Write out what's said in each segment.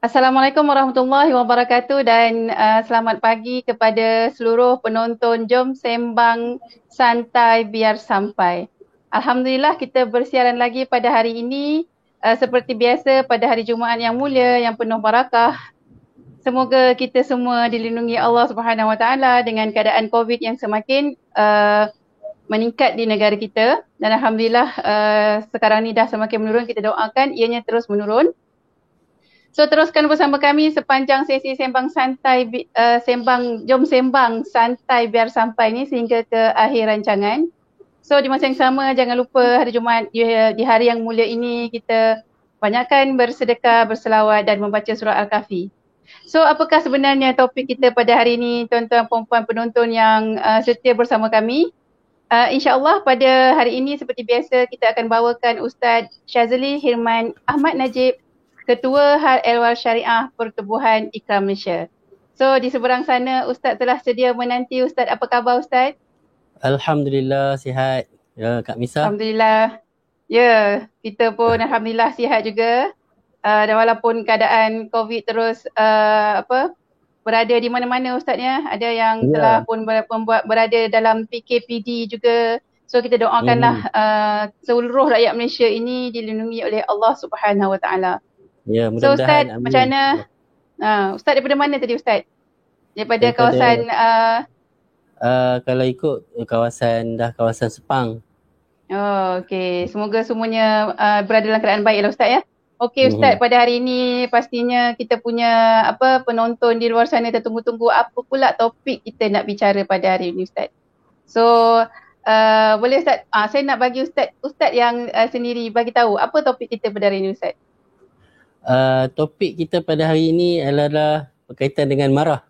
Assalamualaikum warahmatullahi wabarakatuh dan uh, selamat pagi kepada seluruh penonton Jom Sembang Santai Biar Sampai. Alhamdulillah kita bersiaran lagi pada hari ini uh, seperti biasa pada hari Jumaat yang mulia yang penuh barakah. Semoga kita semua dilindungi Allah Subhanahu Wa Taala dengan keadaan COVID yang semakin uh, meningkat di negara kita dan alhamdulillah uh, sekarang ni dah semakin menurun kita doakan ianya terus menurun. So teruskan bersama kami sepanjang sesi sembang santai uh, sembang jom sembang santai biar sampai ni sehingga ke akhir rancangan. So di masa yang sama jangan lupa hari Jumaat di, hari yang mulia ini kita banyakkan bersedekah, berselawat dan membaca surah Al-Kahfi. So apakah sebenarnya topik kita pada hari ini tuan-tuan puan-puan penonton yang uh, setia bersama kami? Uh, InsyaAllah pada hari ini seperti biasa kita akan bawakan Ustaz Syazali Hirman Ahmad Najib Ketua Hal Ehwal Syariah Pertubuhan Ikram Malaysia. So di seberang sana Ustaz telah sedia menanti Ustaz. Apa khabar Ustaz? Alhamdulillah sihat. Ya Kak Misa. Alhamdulillah. Ya, kita pun alhamdulillah sihat juga. Uh, dan walaupun keadaan COVID terus uh, apa berada di mana-mana Ustaznya, ada yang yeah. telah pun membuat berada dalam PKPD juga. So kita doakanlah mm. uh, seluruh rakyat Malaysia ini dilindungi oleh Allah Subhanahu Wa Taala. Ya, mudah-mudahan. So Ustaz, Amin. macam mana? Uh, Ustaz daripada mana tadi Ustaz? Daripada, daripada kawasan... Uh, uh, kalau ikut kawasan, dah kawasan Sepang. Oh, okay. Semoga semuanya uh, berada dalam keadaan baik lah Ustaz ya. Okey Ustaz, mm-hmm. pada hari ini pastinya kita punya apa penonton di luar sana tertunggu-tunggu apa pula topik kita nak bicara pada hari ini Ustaz. So, uh, boleh Ustaz, uh, saya nak bagi Ustaz, Ustaz yang uh, sendiri bagi tahu apa topik kita pada hari ini Ustaz uh, topik kita pada hari ini adalah berkaitan dengan marah.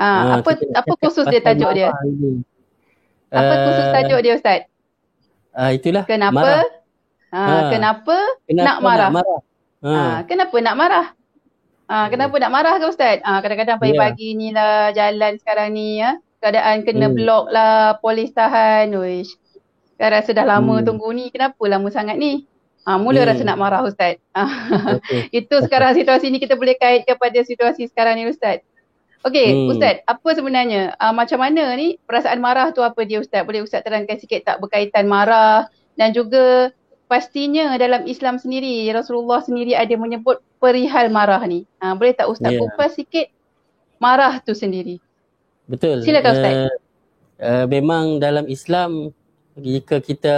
Ah, uh, apa apa khusus dia tajuk dia? Ini. Apa uh, khusus tajuk dia Ustaz? Uh, itulah kenapa? Marah. Ha, ha, kenapa, kenapa nak marah? Nak marah? Ha. ha, kenapa nak marah? Ha, kenapa hmm. nak marah ke Ustaz? Ha, kadang-kadang pagi-pagi yeah. ni lah jalan sekarang ni ya. Keadaan kena hmm. blok lah, polis tahan. Uish. Saya rasa dah lama hmm. tunggu ni. Kenapa lama sangat ni? Ha, mula hmm. rasa nak marah Ustaz. Okay. Itu sekarang situasi ni kita boleh kait kepada situasi sekarang ni Ustaz. Okey hmm. Ustaz, apa sebenarnya uh, macam mana ni perasaan marah tu apa dia Ustaz? Boleh Ustaz terangkan sikit tak berkaitan marah dan juga pastinya dalam Islam sendiri Rasulullah sendiri ada menyebut perihal marah ni. Uh, boleh tak Ustaz yeah. kupas sikit marah tu sendiri? Betul. Silakan Ustaz. Uh, uh, memang dalam Islam jika kita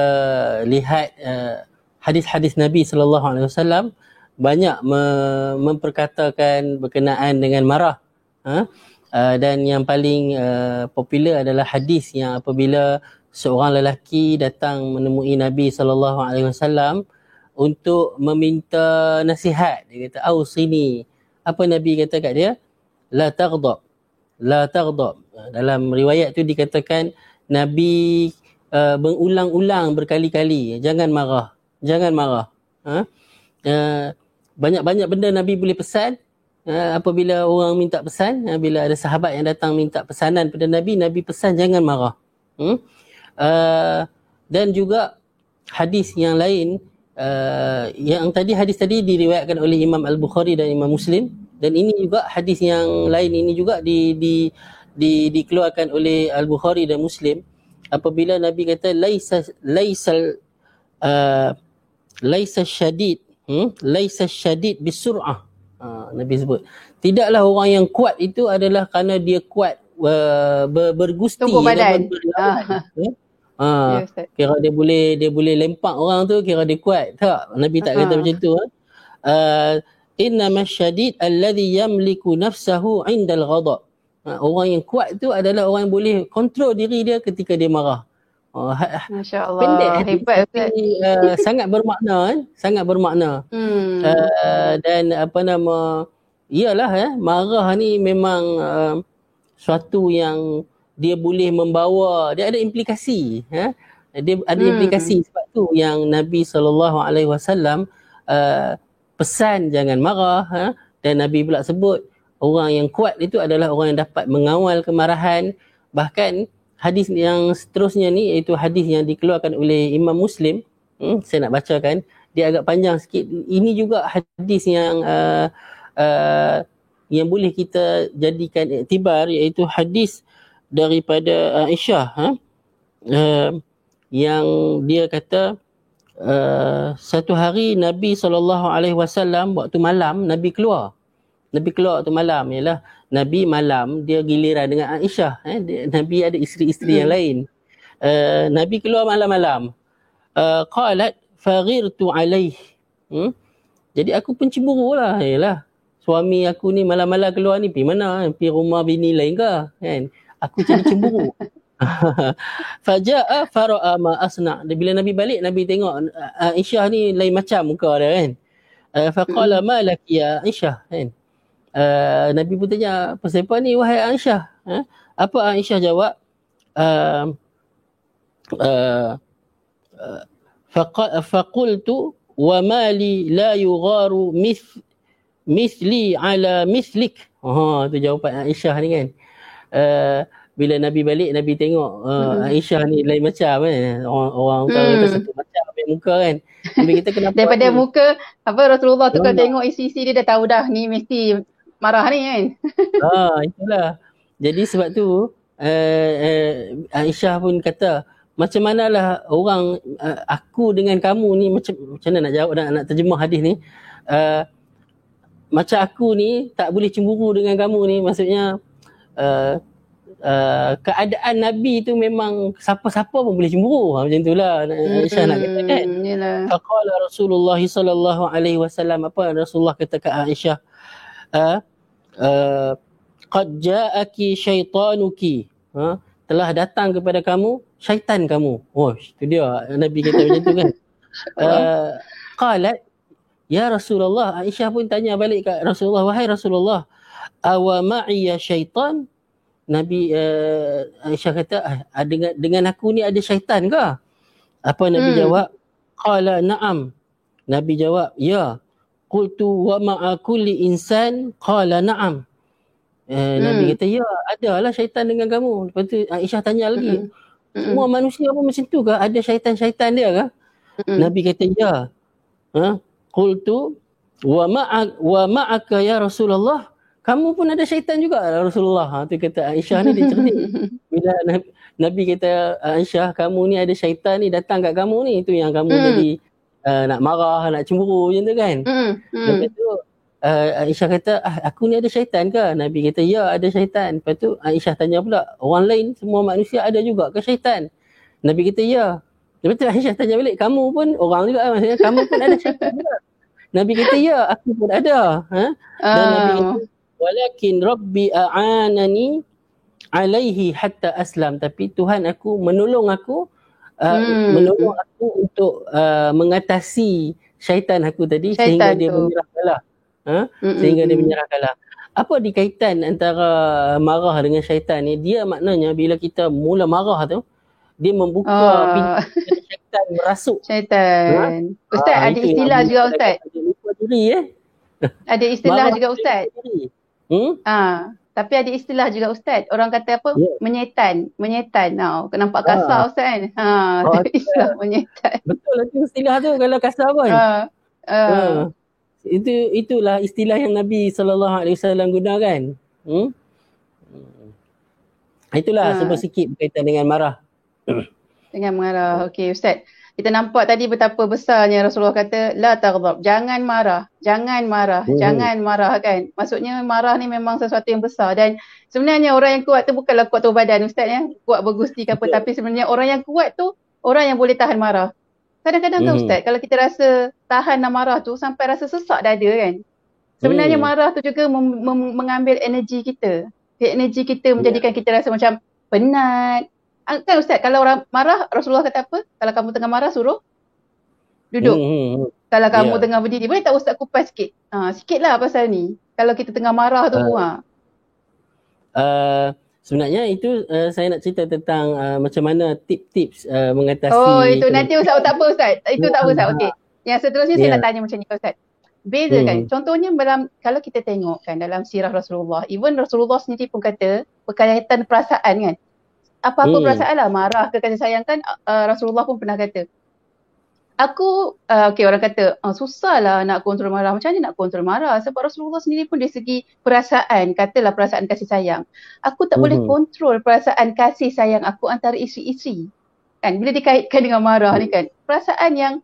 lihat uh, hadis-hadis Nabi sallallahu alaihi wasallam banyak me- memperkatakan berkenaan dengan marah. Ha? Uh, dan yang paling uh, popular adalah hadis yang apabila seorang lelaki datang menemui Nabi sallallahu alaihi wasallam untuk meminta nasihat. Dia kata, "Ausini." Apa Nabi kata kat dia? La taghdab. La taghdab. Dalam riwayat tu dikatakan Nabi uh, berulang-ulang berkali-kali, jangan marah jangan marah. Ha? Uh, banyak-banyak benda Nabi boleh pesan. Uh, apabila orang minta pesan, uh, bila ada sahabat yang datang minta pesanan pada Nabi, Nabi pesan jangan marah. Hmm? Uh, dan juga hadis yang lain, uh, yang tadi hadis tadi diriwayatkan oleh Imam Al-Bukhari dan Imam Muslim. Dan ini juga hadis yang lain ini juga di, di, di, dikeluarkan oleh Al-Bukhari dan Muslim. Apabila Nabi kata, laisa, laisal uh, laisa syadid hmm? laisa syadid bisur'ah ha, Nabi sebut tidaklah orang yang kuat itu adalah kerana dia kuat uh, ber, bergusti tubuh badan ha. Ha. Ya, kira dia boleh dia boleh lempak orang tu kira dia kuat tak Nabi tak kata macam tu ha? uh, inna masyadid alladhi yamliku nafsahu indal ghadab ha, orang yang kuat tu adalah orang yang boleh kontrol diri dia ketika dia marah Oh, ha, Masya Allah. Pendek hebat tapi, uh, sangat bermakna kan? Sangat bermakna. Hmm. Uh, dan apa nama iyalah ya, eh, marah ni memang uh, suatu yang dia boleh membawa dia ada implikasi ya. Dia ada hmm. implikasi sebab tu yang Nabi sallallahu alaihi wasallam uh, pesan jangan marah ha? dan Nabi pula sebut orang yang kuat itu adalah orang yang dapat mengawal kemarahan bahkan hadis yang seterusnya ni iaitu hadis yang dikeluarkan oleh Imam Muslim. Hmm, saya nak bacakan. Dia agak panjang sikit. Ini juga hadis yang uh, uh, yang boleh kita jadikan iktibar iaitu hadis daripada Aisyah ha? uh, yang dia kata uh, satu hari Nabi SAW waktu malam Nabi keluar Nabi keluar waktu malam ialah Nabi malam dia giliran dengan Aisyah eh? dia, Nabi ada isteri-isteri hmm. yang lain. Uh, Nabi keluar malam-malam. Uh, qalat faghirtu alaih. Hmm? jadi aku pun cemburu lah ialah suami aku ni malam-malam keluar ni pergi mana? Pergi rumah bini lain ke kan? Aku jadi cemburu. Faja'a fara'a ma asna. Bila nabi balik nabi tengok uh, Aisyah ni lain macam muka dia kan? Uh, faqala hmm. ma lak ya Aisyah? Kan uh, Nabi pun tanya pasal apa ni wahai Aisyah? Uh, apa? Aisyah jawab uh, uh, uh, faqultu wa mali la yugharu mith misli ala mislik. Ha tu jawapan Aisyah ni kan. Uh, bila Nabi balik Nabi tengok uh, Aisyah ni lain macam kan orang orang hmm. kata satu macam ambil muka kan. Nabi kita kenapa daripada ni? muka apa Rasulullah tu kalau tengok isi-isi dia dah tahu dah ni mesti marah ni kan. ha, itulah. Jadi sebab tu uh, uh, Aisyah pun kata macam manalah orang uh, aku dengan kamu ni macam macam mana nak jawab nak, nak terjemah hadis ni. Uh, macam aku ni tak boleh cemburu dengan kamu ni maksudnya uh, uh, keadaan Nabi tu memang siapa-siapa pun boleh cemburu ha, macam itulah Aisyah hmm, nak kata kan. Faqala Rasulullah sallallahu alaihi wasallam apa Rasulullah kata ke Aisyah uh, Uh, qad ja'aki syaitanuki. Ha? Telah datang kepada kamu syaitan kamu. Oh itu dia. Nabi kata macam tu kan. Uh, qalat ya rasulullah aisyah pun tanya balik kat rasulullah wahai rasulullah awa ma'iya syaitan? Nabi uh, aisyah kata ah, dengan dengan aku ni ada syaitan ke apa nabi hmm. jawab qala na'am. Nabi jawab ya qultu wa ma'a kulli insan? Qala na'am. Eh, hmm. nabi kata ya adalah syaitan dengan kamu. Lepas tu Aisyah tanya lagi hmm. semua hmm. manusia pun macam tu ke ada syaitan-syaitan dia ke hmm. nabi kata ya. Ha? Qultu wa ma'a wa ma'aka ya rasulullah? Kamu pun ada syaitan juga Rasulullah. Ha, tu kata Aisyah ni dia cerdik. Bila Nabi, Nabi kata Aisyah kamu ni ada syaitan ni datang kat kamu ni. Itu yang kamu hmm. jadi uh, nak marah, nak cemburu macam tu kan. Mm. Mm. Lepas tu uh, Aisyah kata, ah, aku ni ada syaitan ke? Nabi kata, ya ada syaitan. Lepas tu Aisyah tanya pula, orang lain semua manusia ada juga ke syaitan? Nabi kata, ya. Lepas tu Aisyah tanya balik, kamu pun orang juga maksudnya, kamu pun ada syaitan juga. Nabi kata, ya aku pun ada. Ha? Dan uh. Nabi kata, walakin Rabbi a'anani alaihi hatta aslam. Tapi Tuhan aku menolong aku uh, hmm. menolong aku untuk uh, mengatasi syaitan aku tadi syaitan sehingga tu. dia menyerah kalah. Ha? Hmm. Sehingga dia menyerah kalah. Apa dikaitan antara marah dengan syaitan ni? Dia maknanya bila kita mula marah tu, dia membuka oh. pintu syaitan merasuk. Syaitan. Ha? Ustaz, ha, ada istilah juga Ustaz. Ada lupa diri eh. Ada istilah juga Ustaz. Hmm? Ah. Tapi ada istilah juga Ustaz. Orang kata apa? Yeah. Menyetan. Menyetan. Ha, nampak kasar ha. Ustaz kan? Ha, oh, istilah menyetan. Betul lah tu istilah tu kalau kasar pun. Ha. Ha. ha. Itu itulah istilah yang Nabi SAW gunakan. Hmm? Itulah ha. sebut sikit berkaitan dengan marah. Dengan marah. Okey Ustaz kita nampak tadi betapa besarnya Rasulullah kata la taghdab. Jangan marah. Jangan marah. Hmm. jangan marah kan? Maksudnya marah ni memang sesuatu yang besar. Dan sebenarnya orang yang kuat tu bukanlah kuat tu badan ustaz ya? Kuat bergusti ke apa. Tapi sebenarnya orang yang kuat tu orang yang boleh tahan marah. Kadang-kadang kan hmm. ustaz kalau kita rasa tahan nak marah tu sampai rasa sesak dada kan? Sebenarnya hmm. marah tu juga mem- mem- mengambil energi kita. Energi kita menjadikan yeah. kita rasa macam penat kan Ustaz kalau orang marah Rasulullah kata apa? Kalau kamu tengah marah suruh duduk. Hmm. hmm, hmm. Kalau kamu yeah. tengah berdiri boleh tak Ustaz kupas sikit? Ha, sikitlah pasal ni. Kalau kita tengah marah tu uh, ha. Uh, sebenarnya itu uh, saya nak cerita tentang uh, macam mana tip-tips uh, mengatasi Oh itu nanti Ustaz oh, tak apa Ustaz. Itu tak apa Ustaz. Okey. Yang seterusnya yeah. saya nak tanya macam ni Ustaz. Beza hmm. kan. Contohnya dalam kalau kita tengok kan dalam sirah Rasulullah, even Rasulullah sendiri pun kata berkaitan perasaan kan apa-apa hmm. perasaan lah marah ke kasih sayang kan uh, Rasulullah pun pernah kata aku uh, okay orang kata oh, susahlah nak kontrol marah. Macam mana nak kontrol marah? Sebab Rasulullah sendiri pun dari segi perasaan, katalah perasaan kasih sayang. Aku tak mm-hmm. boleh kontrol perasaan kasih sayang aku antara isteri-isteri. Kan bila dikaitkan dengan marah ni kan. Perasaan yang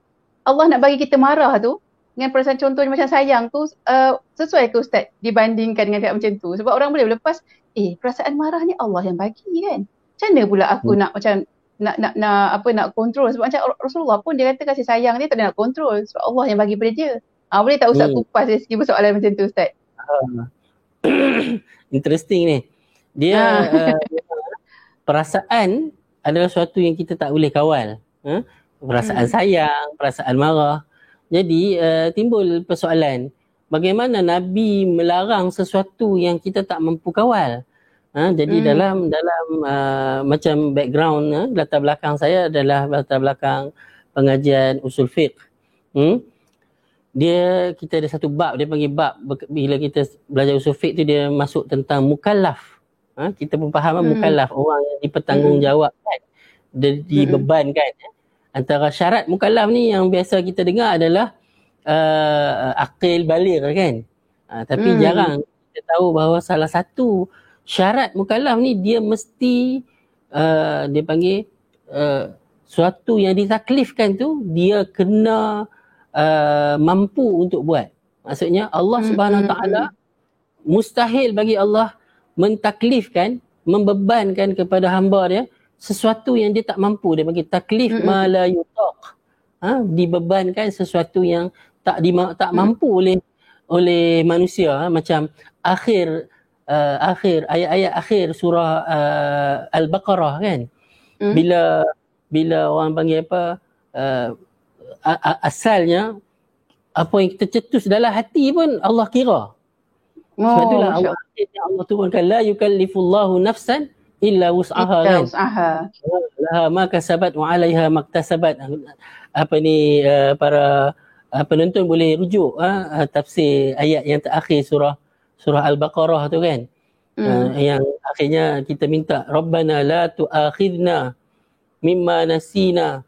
Allah nak bagi kita marah tu dengan perasaan contohnya macam sayang tu uh, sesuai ke Ustaz dibandingkan dengan kayak macam tu. Sebab orang boleh lepas eh perasaan marah ni Allah yang bagi kan. Macam mana pula aku hmm. nak macam nak nak nak apa nak kontrol sebab macam Rasulullah pun dia kata kasih sayang dia tak ada nak kontrol sebab Allah yang bagi pada dia. Ah boleh tak Ustaz hmm. kupas dari segi persoalan macam tu Ustaz? Uh, interesting ni. Dia uh, perasaan adalah sesuatu yang kita tak boleh kawal. Huh? Perasaan hmm. sayang, perasaan marah. Jadi uh, timbul persoalan bagaimana Nabi melarang sesuatu yang kita tak mampu kawal. Ha, jadi hmm. dalam dalam uh, macam background uh, latar belakang saya adalah latar belakang pengajian usul fiqh. Hmm? Dia kita ada satu bab dia panggil bab bila kita belajar usul fiqh tu dia masuk tentang mukallaf. Ha, kita pun faham hmm. mukallaf orang yang dipertanggungjawabkan hmm. dibebankan hmm. antara syarat mukallaf ni yang biasa kita dengar adalah uh, akil baligh kan. Uh, tapi hmm. jarang kita tahu bahawa salah satu syarat mukallaf ni dia mesti uh, dia panggil uh, suatu yang ditaklifkan tu dia kena uh, mampu untuk buat. Maksudnya Allah hmm, Subhanahu hmm, taala hmm. mustahil bagi Allah mentaklifkan, membebankan kepada hamba dia sesuatu yang dia tak mampu. Dia panggil taklif mm-hmm. ma la yutaq. Ha, dibebankan sesuatu yang tak di, tak mampu oleh oleh manusia ha, macam akhir uh, akhir ayat-ayat akhir surah uh, al-baqarah kan? Hmm. bila bila orang panggil apa uh, asalnya apa yang kita cetus dalam hati pun Allah kira. Oh, sebab itulah Allah, Allah turunkan la yukallifullahu nafsan illa wus'aha. Kan? wus'aha. Laha ma kasabat wa 'alaiha maktasabat apa ni uh, para uh, penonton boleh rujuk uh, tafsir ayat yang terakhir surah surah Al-Baqarah tu kan. Hmm. Uh, yang akhirnya kita minta Rabbana la tu'akhidna mimma nasina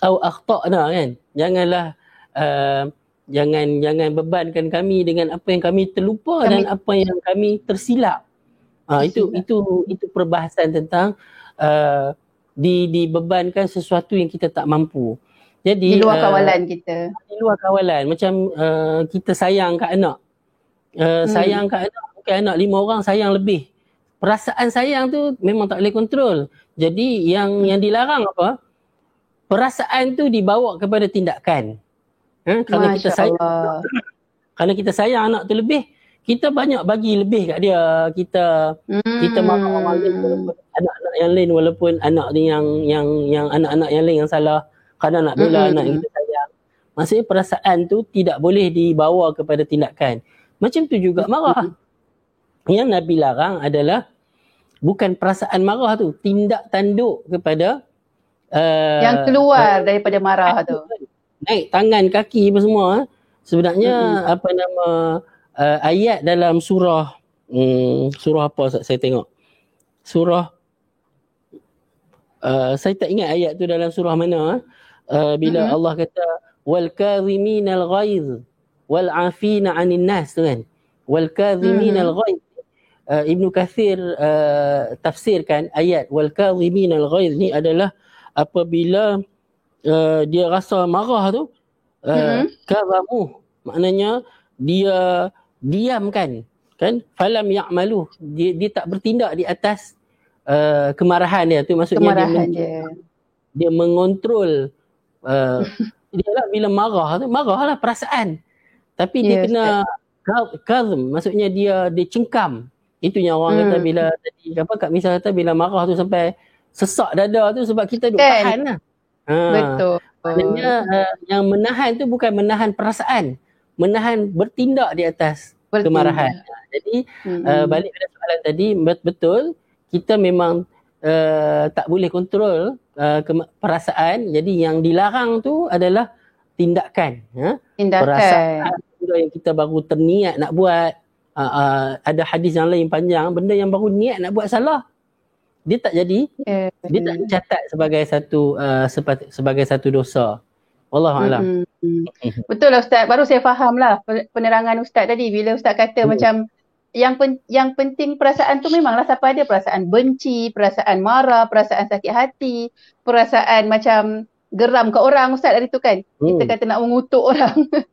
au akhtana kan. Janganlah uh, jangan jangan bebankan kami dengan apa yang kami terlupa kami, dan apa yang kami tersilap. Uh, itu itu itu perbahasan tentang uh, di dibebankan sesuatu yang kita tak mampu. Jadi di luar kawalan uh, kita. Di luar kawalan macam uh, kita sayang kat anak uh, hmm. sayang kat anak. Bukan anak lima orang sayang lebih. Perasaan sayang tu memang tak boleh kontrol jadi yang yang dilarang apa? Perasaan tu dibawa kepada tindakan. Ha? kerana Masya kita sayang kerana kita sayang anak tu lebih kita banyak bagi lebih kat dia. Kita hmm. kita marah anak-anak yang lain walaupun anak ni yang yang yang anak-anak yang lain yang salah. Kerana nak bela hmm. anak yang kita sayang. Maksudnya perasaan tu tidak boleh dibawa kepada tindakan macam tu juga marah. Yang Nabi larang adalah bukan perasaan marah tu, tindak tanduk kepada uh, yang keluar uh, daripada marah tu. Naik tangan, kaki apa semua. Eh. Sebenarnya mm-hmm. apa nama uh, ayat dalam surah um, surah apa saya tengok. Surah uh, saya tak ingat ayat tu dalam surah mana uh, bila mm-hmm. Allah kata wal kadhiminal ghaiz wal afina anin nas tu kan. Wal kadhimin al ghaid uh, ibnu kathir uh, tafsirkan ayat wal kadhimin al ghaid ni adalah apabila uh, dia rasa marah tu uh, mm-hmm. kadhamu. Maknanya dia diamkan kan? Falam ya'malu. Dia dia tak bertindak di atas uh, kemarahan dia. Tu maksudnya kemarahan dia dia, dia mengontrol uh, dia lah bila marah tu marahlah perasaan tapi dia yes, kena kazm maksudnya dia dia cengkam itu yang orang hmm. kata bila tadi apa kat misal kata bila marah tu sampai sesak dada tu sebab kita duk kan. tahan lah ha. betul maknanya uh, yang menahan tu bukan menahan perasaan menahan bertindak di atas bertindak. kemarahan jadi hmm. uh, balik pada soalan tadi betul kita memang uh, tak boleh kontrol uh, perasaan jadi yang dilarang tu adalah tindakan ha? tindakan perasaan benda yang kita baru terniat nak buat uh, uh, ada hadis yang lain panjang benda yang baru niat nak buat salah dia tak jadi yeah. dia tak dicatat sebagai satu uh, sebagai satu dosa Wallahu alam. Mm-mm. Betul lah Ustaz. Baru saya faham lah penerangan Ustaz tadi bila Ustaz kata Hmm. macam yang pen, yang penting perasaan tu memanglah siapa ada perasaan benci, perasaan marah, perasaan sakit hati, perasaan macam geram ke orang Ustaz dari tu kan. Kita Hmm. kata nak mengutuk orang.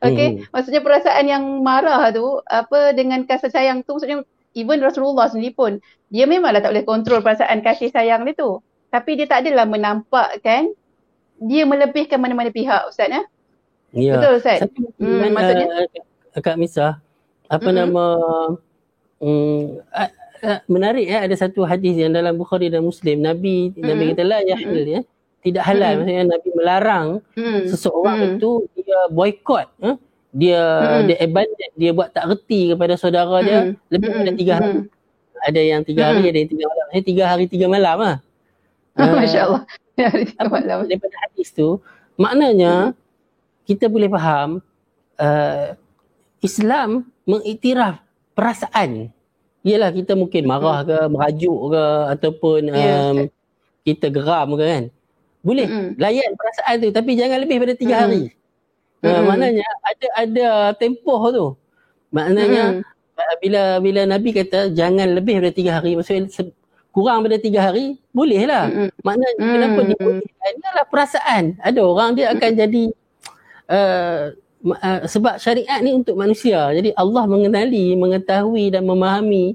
Okey, Hmm. maksudnya perasaan yang marah tu apa dengan kasih sayang tu maksudnya even Rasulullah sendiri pun dia memanglah tak boleh kontrol perasaan kasih sayang dia tu. Tapi dia tak adalah menampakkan dia melebihkan mana-mana pihak Ustaz ya. Ya. Betul Ustaz? Satu Hmm, hmm, maksudnya? uh, Kak Misah, apa Mm-mm. nama um, uh, uh, menarik ya ada satu hadis yang dalam Bukhari dan Muslim Nabi Nabi Mm-mm. kata la yahil ya tidak halal Mm-mm. maksudnya Nabi melarang Hmm. seseorang Mm-mm. itu dia boykot eh? dia Mm-mm. dia abandon dia buat tak reti kepada saudara dia Mm-mm. lebih daripada Mm-mm. tiga hari Mm-mm. ada yang tiga hari ada yang tiga malam saya tiga hari tiga malam ah Ah, Masya Allah. Hari tiga apa malam. daripada hadis tu maknanya kita boleh faham uh, Islam mengiktiraf perasaan Yelah kita mungkin marah ke, merajuk ke ataupun um, kita geram ke kan. Boleh Mm-mm. layan perasaan tu tapi jangan lebih daripada tiga Mm-mm. hari. Uh, Mm-mm. maknanya ada ada tempoh tu. Maknanya uh, bila bila Nabi kata jangan lebih daripada tiga hari maksudnya se- kurang daripada tiga hari boleh lah. Mm-mm. Maknanya Mm. kenapa dibolehkan adalah perasaan. Ada orang dia akan jadi uh, uh, sebab syariat ni untuk manusia. Jadi Allah mengenali, mengetahui dan memahami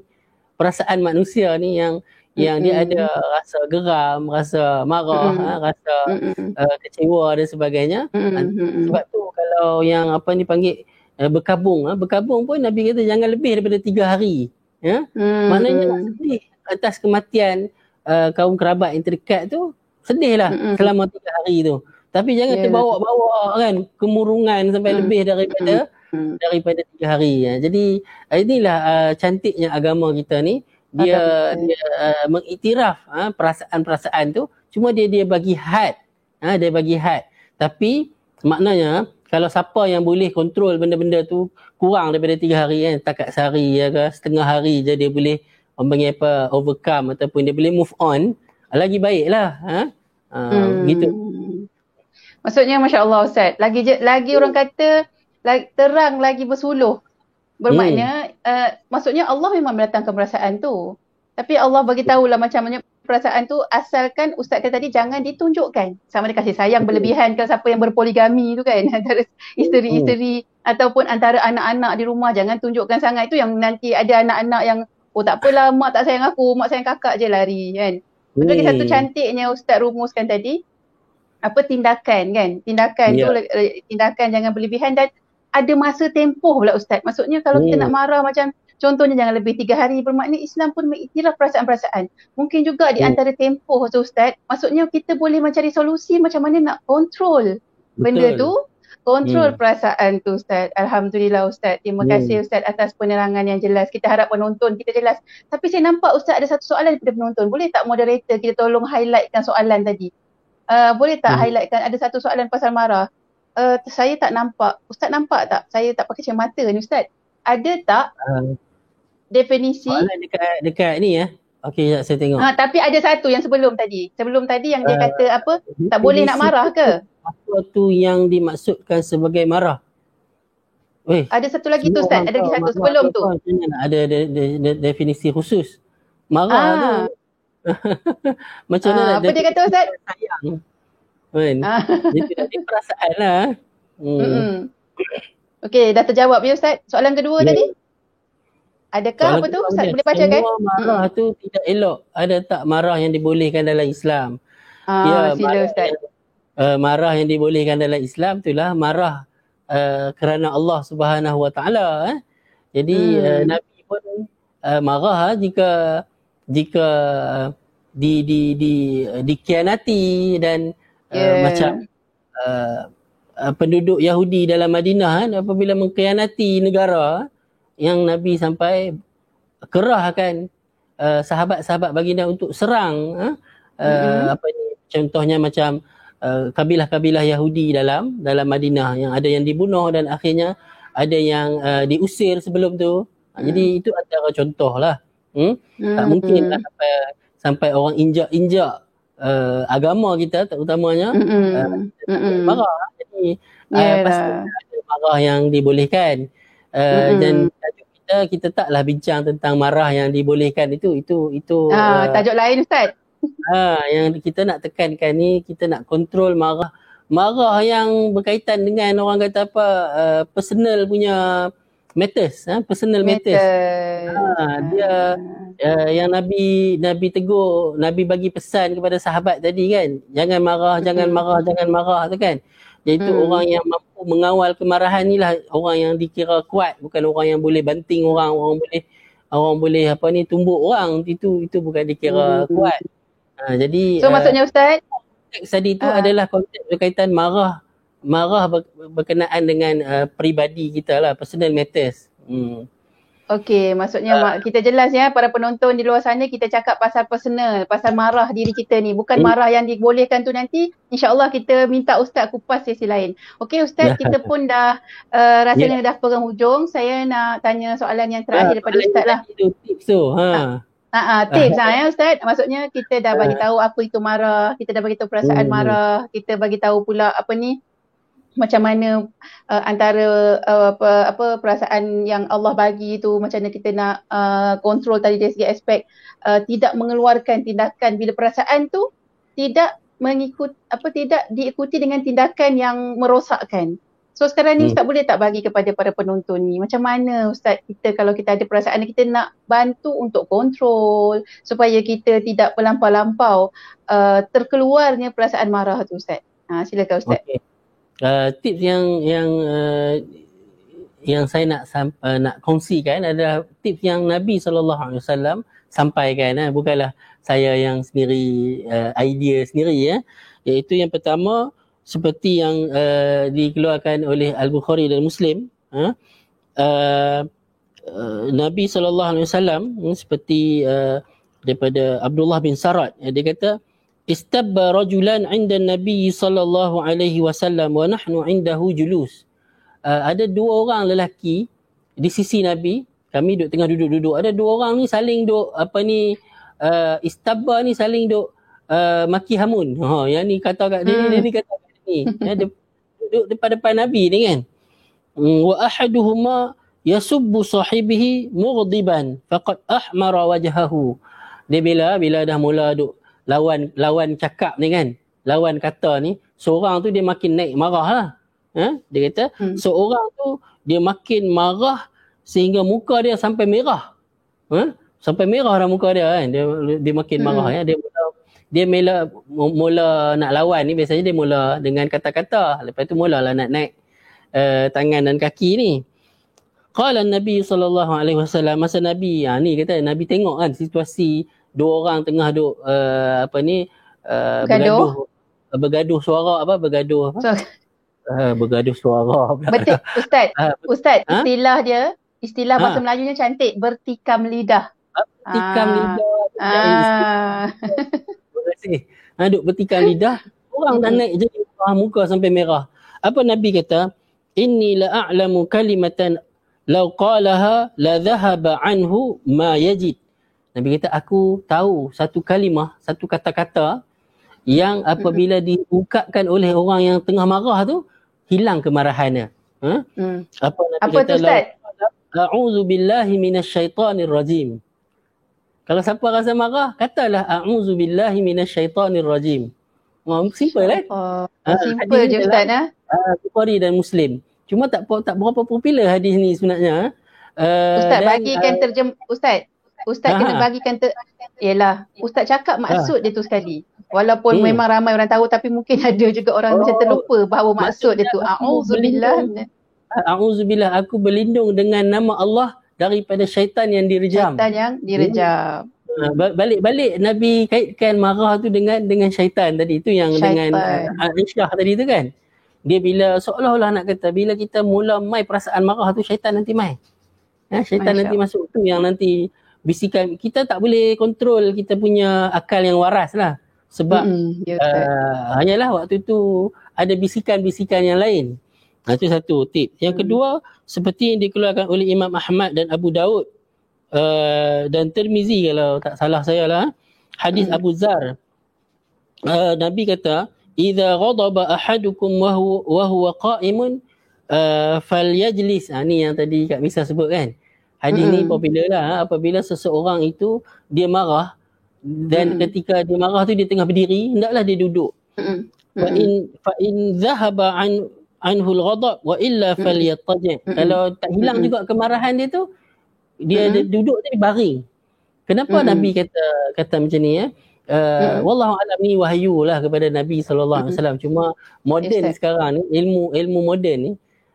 perasaan manusia ni yang yang dia ada rasa geram, rasa marah, Mm-mm. ha, rasa uh, kecewa dan sebagainya. Mm-mm. Sebab tu kalau yang apa ni panggil uh, berkabung, ha, berkabung pun Nabi kata jangan lebih daripada tiga hari. Ya? Mm-mm. Maknanya sedih atas kematian uh, kaum kerabat yang terdekat tu sedih lah Mm-mm. selama tiga hari tu. Tapi jangan Ya, terbawa-bawa kan kemurungan sampai Mm. lebih daripada Mm. daripada tiga hari. Ya. Jadi uh, inilah uh, cantiknya agama kita ni dia Agama. dia uh, mengiktiraf uh, perasaan-perasaan tu cuma dia dia bagi had. Ha, dia bagi had. Tapi maknanya kalau siapa yang boleh kontrol benda-benda tu kurang daripada tiga hari kan, takat sehari ya ke, setengah hari je dia boleh orang panggil apa, overcome ataupun dia boleh move on, lagi baik lah. Ha? Uh, Hmm. Gitu. Maksudnya Masya Allah Ustaz. Lagi je, lagi orang kata lagi, terang lagi bersuluh. Bermakna uh, maksudnya Allah memang mendatangkan perasaan tu. Tapi Allah bagi tahulah macam mana perasaan tu asalkan Ustaz kata tadi jangan ditunjukkan. Sama ada kasih sayang berlebihan ke siapa yang berpoligami tu kan antara isteri-isteri ataupun antara anak-anak di rumah jangan tunjukkan sangat itu yang nanti ada anak-anak yang oh tak apalah mak tak sayang aku, mak sayang kakak je lari kan. Betul lagi satu Hmm. cantiknya Ustaz rumuskan tadi apa tindakan kan tindakan tu Ya. tindakan jangan berlebihan dan ada masa tempoh pula Ustaz maksudnya kalau kita Hmm. nak marah macam contohnya jangan lebih tiga hari bermakna Islam pun mengiktiraf perasaan-perasaan mungkin juga di Hmm. antara tempoh tu Ustaz maksudnya kita boleh mencari solusi macam mana nak kontrol benda Betul. tu kontrol Hmm. perasaan tu Ustaz Alhamdulillah Ustaz terima Hmm. kasih Ustaz atas penerangan yang jelas kita harap penonton kita jelas tapi saya nampak Ustaz ada satu soalan daripada penonton boleh tak moderator kita tolong highlightkan soalan tadi Uh, boleh tak Hmm. highlightkan ada satu soalan pasal marah. Uh, saya tak nampak. Ustaz nampak tak? Saya tak pakai cermata ni Ustaz. Ada tak Uh, definisi? soalan dekat dekat ni ya. Okey, sekejap saya tengok. Ha, tapi ada satu yang sebelum tadi. Sebelum tadi yang dia Uh, kata apa? Tak boleh nak marah ke? Apa tu yang dimaksudkan sebagai marah? Weh, Ada satu lagi tu Ustaz. Ada lagi satu marah sebelum tu ada de, de, de, definisi khusus? Marah Ah. tu macam mana Ah, apa dia kata Ustaz? sayang? Kan? Ah. Dari perasaan lah. Hmm. Mm-mm. Okey, dah terjawab ya Ustaz. Soalan kedua Ya. tadi? Adakah Soalan apa tu Ustaz boleh bacakan? Semua marah tu tidak elok. Ada tak marah yang dibolehkan dalam Islam? Ah, Ya, sila marah Ustaz. yang, uh, marah yang dibolehkan dalam Islam itulah marah uh, kerana Allah Subhanahu Wa Taala eh. Jadi Hmm. uh, Nabi pun uh, marah ah, jika jika uh, di di di dikhianati dan uh, Ya. macam uh, uh, penduduk Yahudi dalam Madinah kan apabila mengkhianati negara yang Nabi sampai kerahkan uh, sahabat-sahabat baginda untuk serang uh, Mhm. apa ni contohnya macam uh, kabilah-kabilah Yahudi dalam dalam Madinah yang ada yang dibunuh dan akhirnya ada yang uh, diusir sebelum tu. Ha, Hmm. Jadi itu antara contoh lah. Hmm? Tak Hmm. mungkin lah sampai sampai orang injak-injak uh, agama kita terutamanya Mm-mm. Mm-mm. marah. Jadi uh, Yalah. pasti ada marah yang dibolehkan. Uh, Mm-mm. dan tajuk kita kita taklah bincang tentang marah yang dibolehkan itu itu itu Ah, uh, tajuk lain Ustaz. Ha, yang kita nak tekankan ni kita nak kontrol marah marah yang berkaitan dengan orang kata apa uh, personal punya matters ha? personal matters Ha, dia uh, yang Nabi Nabi tegur Nabi bagi pesan kepada sahabat tadi kan jangan marah jangan marah jangan marah tu kan iaitu Hmm. orang yang mampu mengawal kemarahan ni lah orang yang dikira kuat bukan orang yang boleh banting orang orang boleh orang boleh apa ni tumbuk orang itu itu bukan dikira Hmm. kuat ha, jadi So uh, maksudnya Ustaz, konteks tadi tu Ah. adalah konteks berkaitan marah marah ber, berkenaan dengan uh, peribadi kita lah personal matters hmm. Okey, maksudnya mak kita jelas ya para penonton di luar sana kita cakap pasal personal, pasal marah diri kita ni, bukan Hmm. marah yang dibolehkan tu nanti insya-Allah kita minta ustaz kupas sesi lain. Okey ustaz, Ya. kita pun dah uh, rasanya dah penghujung. Saya nak tanya soalan yang terakhir daripada soalan ustaz lah. Itu tips tu ha. Ha ah, tips ah ya ustaz. Maksudnya kita dah bagi tahu apa itu marah, kita dah bagi tahu perasaan Hmm. marah, kita bagi tahu pula apa ni macam mana uh, antara uh, apa apa perasaan yang Allah bagi tu macam mana kita nak uh, kontrol tadi dari segi aspek uh, tidak mengeluarkan tindakan bila perasaan tu tidak mengikut apa tidak diikuti dengan tindakan yang merosakkan. So sekarang ni Hmm. Ustaz boleh tak bagi kepada para penonton ni macam mana Ustaz kita kalau kita ada perasaan kita nak bantu untuk kontrol supaya kita tidak melampau-lampau uh, terkeluarnya perasaan marah tu Ustaz. Ha, silakan Ustaz. Okey. Uh, tips yang yang uh, yang saya nak uh, nak kongsikan adalah tips yang Nabi wasallam sampaikan eh. Bukanlah saya yang sendiri uh, idea sendiri ya. Iaitu yang pertama seperti yang uh, dikeluarkan oleh Al-Bukhari dan Muslim uh, uh, Nabi uh, seperti uh, daripada Abdullah bin Sarat dia kata istabba rajulan 'inda Nabi sallallahu alaihi wasallam wa nahnu 'indahu julus. Uh, ada dua orang lelaki di sisi Nabi, kami duduk tengah duduk-duduk. Ada dua orang ni saling duk apa ni uh, istabba ni saling duk uh, maki hamun. Ha yang ni kata kat dia, Hmm. dia ni kata kat ni. Ya, dia duduk depan-depan Nabi ni kan. Mm, Wa ahaduhuma yasubbu sahibihi mughdiban faqad ahmara wajhahu. Dia bila bila dah mula duk lawan lawan cakap ni kan lawan kata ni seorang tu dia makin naik marah lah ha? dia kata Hmm. seorang tu dia makin marah sehingga muka dia sampai merah ha? sampai merah dah muka dia kan dia dia makin Hmm. marah ya dia mula dia mula, mula nak lawan ni biasanya dia mula dengan kata-kata lepas tu mulalah nak naik uh, tangan dan kaki ni Qala Nabi sallallahu alaihi wasallam masa Nabi ha, ni kata Nabi tengok kan situasi dua orang tengah duk uh, apa ni uh, Bergaduh. bergaduh bergaduh suara apa bergaduh apa So, uh, bergaduh suara betul Ustaz. Ah, Ustaz, Ha? istilah dia istilah bahasa Ha. Melajunya cantik bertikam lidah. tikam Ah. lidah Ah. terima kasih ha, duk bertikam lidah orang dah naik jadi marah muka sampai merah apa Nabi kata inni la a'lamu kalimatan law qalaha la dhahaba anhu ma yajid Nabi kata aku tahu satu kalimah satu kata-kata yang apabila diungkapkan oleh orang yang tengah marah tu hilang kemarahannya ha? Hmm. apa Nabi Apa kata tu Ustaz? A'udzu billahi minasyaitonir rajim. Kalau siapa rasa marah, katalah a'udzu billahi minasyaitonir rajim. Oh, simple kan? Oh, Ah, simple je Ustaz ah. Ah, Bukhari dan Muslim. Cuma tak tak berapa popular hadis ni sebenarnya. Uh, Ustaz dan, bagikan terjem Ustaz. Ustaz Ha. kena bagikan ter Yalah, Ustaz cakap maksud dia tu sekali. Walaupun Hmm. memang ramai orang tahu tapi mungkin ada juga orang Oh, macam terlupa bahawa maksud dia tu berlindung. A'udzubillah aku berlindung dengan nama Allah daripada syaitan yang direjam. Syaitan yang direjam. Ha, ba- balik-balik Nabi kaitkan marah tu dengan dengan syaitan tadi itu yang Syaitan. dengan Aisyah tadi tu kan dia bila seolah-olah nak kata bila kita mula mai perasaan marah tu syaitan nanti mai ha, syaitan Masya nanti masuk tu yang nanti bisikan kita tak boleh kontrol kita punya akal yang waras lah sebab Mm-mm, ya Ustaz. uh, hanyalah waktu tu ada bisikan-bisikan yang lain itu satu tip yang Hmm. kedua seperti yang dikeluarkan oleh Imam Ahmad dan Abu Daud uh, dan Tirmizi kalau tak salah saya lah hadis Hmm. Abu Zar uh, Nabi kata idza ghadaba ahadukum wa huwa, wa huwa qa'imun uh, falyajlis. Ha, ni yang tadi Kak Misa sebut kan. Hadis mm-hmm. ni popular lah ha. apabila seseorang itu dia marah dan mm-hmm. ketika dia marah tu dia tengah berdiri hendaklah dia duduk. Mm-hmm. Fa in fa in dhahaba an anhu al-ghadab wa illa falyattaji. Mm-hmm. Kalau tak hilang mm-hmm. juga kemarahan dia tu dia mm-hmm. duduk tadi baring. Kenapa mm-hmm. Nabi kata kata macam ni ya? Uh, mm-hmm. wallahu alam ni wahyu lah kepada Nabi sallallahu alaihi wasallam. Cuma moden yes, sekarang ni ilmu ilmu moden ni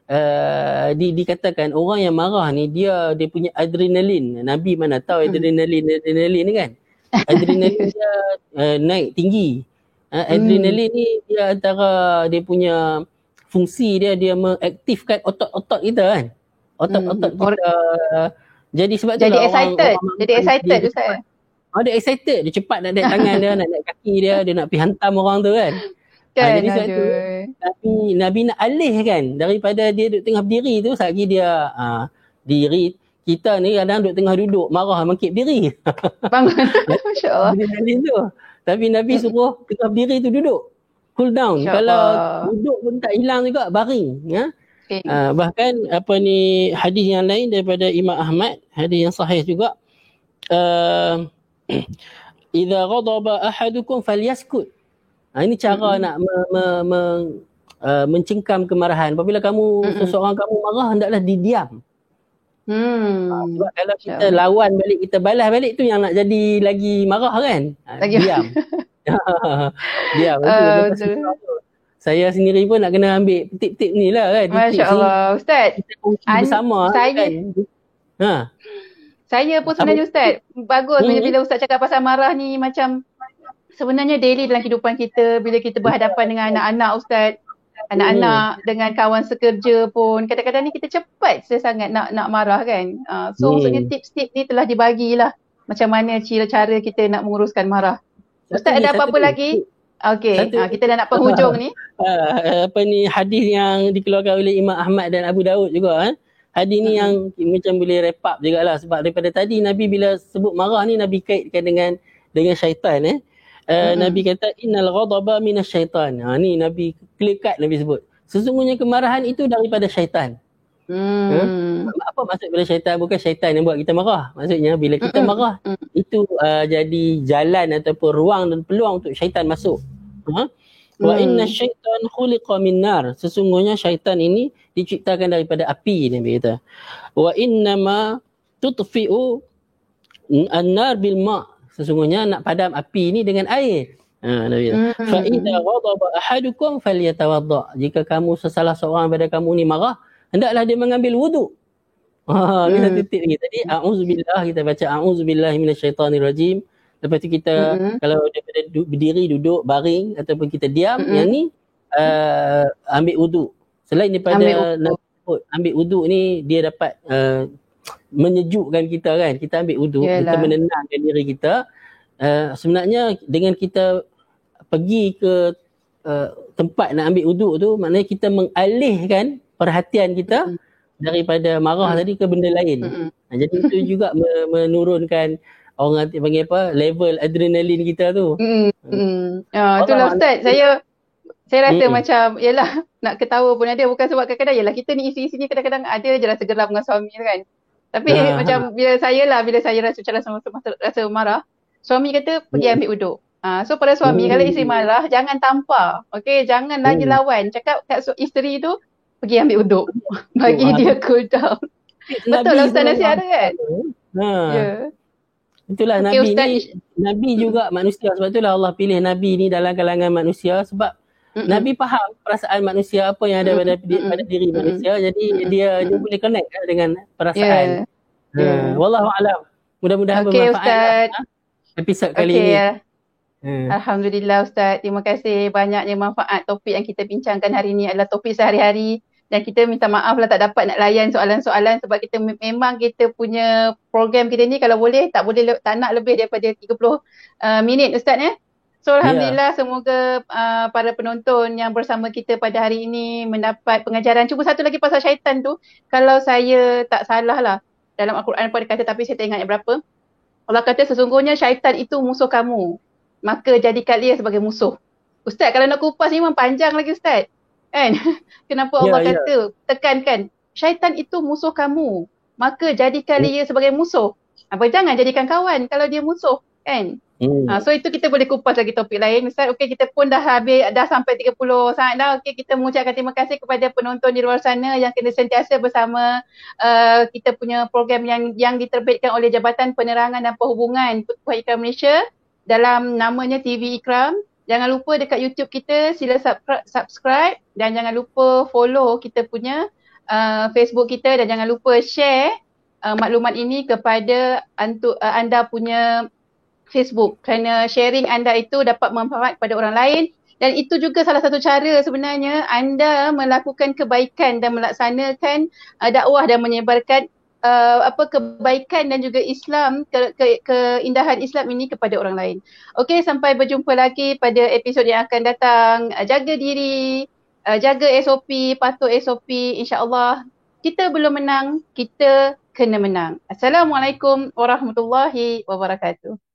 uh, di, dikatakan orang yang marah ni dia dia punya adrenalin. Nabi mana tahu hmm. adrenalin adrenalin ni kan. Adrenalin dia uh, naik tinggi. Uh, adrenalin hmm. ni dia antara dia punya fungsi dia dia mengaktifkan otot-otot kita kan. Otot-otot hmm. kita uh, jadi sebab tu jadi excited. Orang, orang jadi excited tu saya. Oh dia excited, dia cepat nak naik tangan dia, nak naik kaki dia, dia nak pergi hantam orang tu kan. Kan, ha, jadi sebab tu Nabi, Nabi nak alih kan daripada dia duduk tengah berdiri tu lagi dia ha, diri kita ni kadang duduk tengah duduk marah mangkit berdiri. Bangun. Masya-Allah. tu. Tapi Nabi suruh tengah berdiri tu duduk. Cool down. Kalau duduk pun tak hilang juga baring ya. Okay. Uh, bahkan apa ni hadis yang lain daripada Imam Ahmad, hadis yang sahih juga. Uh, Idza ghadaba ahadukum falyaskut. Ha, ini cara mm-hmm. nak me, me, me, uh, mencengkam kemarahan. Apabila kamu mm-hmm. seseorang kamu marah hendaklah didiam. Hmm. Ha, sebab kalau kita Syam. lawan balik kita balas balik tu yang nak jadi lagi marah kan? Ha, lagi diam. diam. Uh, saya sendiri pun nak kena ambil tip-tip ni lah kan. Masya Allah. Ustaz. Kita an- bersama saya, kan. Ha. Saya pun sebenarnya Ustaz. Bagus hmm. bila Ustaz cakap pasal marah ni macam sebenarnya daily dalam kehidupan kita bila kita berhadapan dengan anak-anak ustaz anak-anak hmm. dengan kawan sekerja pun kadang-kadang ni kita cepat sangat nak nak marah kan uh, so hmm. maksudnya tips-tips ni telah dibagilah macam mana cara kita nak menguruskan marah ustaz satu ada apa-apa lagi Okey, ha, kita dah nak penghujung ni. Uh, apa ni hadis yang dikeluarkan oleh Imam Ahmad dan Abu Daud juga kan. Hadis ni hmm. yang macam boleh wrap up jugalah sebab daripada tadi Nabi bila sebut marah ni Nabi kaitkan dengan dengan syaitan eh. Uh, hmm. Nabi kata innal ghadaba minasyaitan. Ha ni Nabi clear cut Nabi sebut. Sesungguhnya kemarahan itu daripada syaitan. Hmm. Ha? Apa maksud bila syaitan? Bukan syaitan yang buat kita marah. Maksudnya bila kita marah hmm. itu uh, jadi jalan ataupun ruang dan peluang untuk syaitan masuk. Ha? Wa hmm. inna syaitan khuliqa min nar. Sesungguhnya syaitan ini diciptakan daripada api Nabi kata. Wa inna ma tutfi'u an-nar bil ma' sesungguhnya nak padam api ni dengan air. Ha Nabi kata, "Fa idza ghadaba ahadukum falyatawadda." Jika kamu sesalah seorang daripada kamu ni marah, hendaklah dia mengambil wuduk. Ha, ni satu tip lagi. Tadi auzubillah kita baca auzubillahi minasyaitonirrajim. Lepas tu kita mm-hmm. kalau daripada berdiri duduk baring ataupun kita diam mm-hmm. yang ni uh, ambil wuduk. Selain daripada ambil wuduk. ambil wuduk ni dia dapat uh, menyejukkan kita kan kita ambil wuduk kita menenangkan diri kita uh, sebenarnya dengan kita pergi ke uh, tempat nak ambil wuduk tu maknanya kita mengalihkan perhatian kita mm. daripada marah mm. tadi ke benda lain mm. nah, jadi itu juga menurunkan orang nanti panggil apa level adrenalin kita tu. Mm. Uh, itulah ustaz saya saya rasa mm. macam yalah nak ketawa pun ada bukan sebab kadang-kadang yalah kita ni isi-isinya kadang-kadang ada je rasa geram dengan suami kan tapi uh, macam bila saya lah, bila saya rasa macam rasa, rasa, rasa marah, suami kata pergi hmm. ambil uduk. Uh, so pada suami hmm. kalau isteri marah, jangan tampar. Okay, jangan lagi hmm. lawan. Cakap kat isteri tu, pergi ambil uduk. Bagi oh, dia cool down. Betul lah Ustaz nasihat ada kan? Ha. Yeah. Itulah okay, Nabi Ustaz. ni, Nabi juga manusia. Sebab itulah Allah pilih Nabi ni dalam kalangan manusia. Sebab Mm-hmm. Nabi faham perasaan manusia apa yang ada pada, mm-hmm. pada diri mm-hmm. manusia jadi mm-hmm. dia dia boleh connect kan, dengan perasaan. Yeah. Yeah. wallahu alam. Mudah-mudahan okay, bermanfaat Ustaz. Lah, episod kali okay, ini. Ya. Hmm. Alhamdulillah Ustaz. Terima kasih banyaknya manfaat topik yang kita bincangkan hari ini adalah topik sehari-hari dan kita minta maaf lah tak dapat nak layan soalan-soalan sebab kita memang kita punya program kita ni kalau boleh tak boleh tak nak lebih daripada 30 uh, minit Ustaz ya. Eh? So Alhamdulillah yeah. semoga uh, para penonton yang bersama kita pada hari ini mendapat pengajaran. Cuba satu lagi pasal syaitan tu. Kalau saya tak salah lah dalam Al-Quran pada kata tapi saya tak ingat yang berapa. Allah kata sesungguhnya syaitan itu musuh kamu. maka jadikan dia sebagai musuh. Ustaz kalau nak kupas ni memang panjang lagi Ustaz. Kan? Kenapa Allah yeah, kata yeah. tekankan syaitan itu musuh kamu. Maka jadikan dia sebagai musuh. Apa jangan jadikan kawan kalau dia musuh kan. Hmm. Ha, so itu kita boleh kupas lagi topik lain. Ustaz, okey kita pun dah habis, dah sampai 30 saat dah. Okey kita mengucapkan terima kasih kepada penonton di luar sana yang kena sentiasa bersama uh, kita punya program yang yang diterbitkan oleh Jabatan Penerangan dan Perhubungan Pertubuhan Ikram Malaysia dalam namanya TV Ikram. Jangan lupa dekat YouTube kita sila subscribe dan jangan lupa follow kita punya uh, Facebook kita dan jangan lupa share uh, maklumat ini kepada antu, uh, anda punya Facebook kerana sharing anda itu dapat memanfaat kepada orang lain dan itu juga salah satu cara sebenarnya anda melakukan kebaikan dan melaksanakan uh, dakwah dan menyebarkan uh, apa kebaikan dan juga Islam ke, ke, keindahan Islam ini kepada orang lain. Okey sampai berjumpa lagi pada episod yang akan datang. Uh, jaga diri, uh, jaga SOP, patuh SOP insya-Allah. Kita belum menang, kita kena menang. Assalamualaikum warahmatullahi wabarakatuh.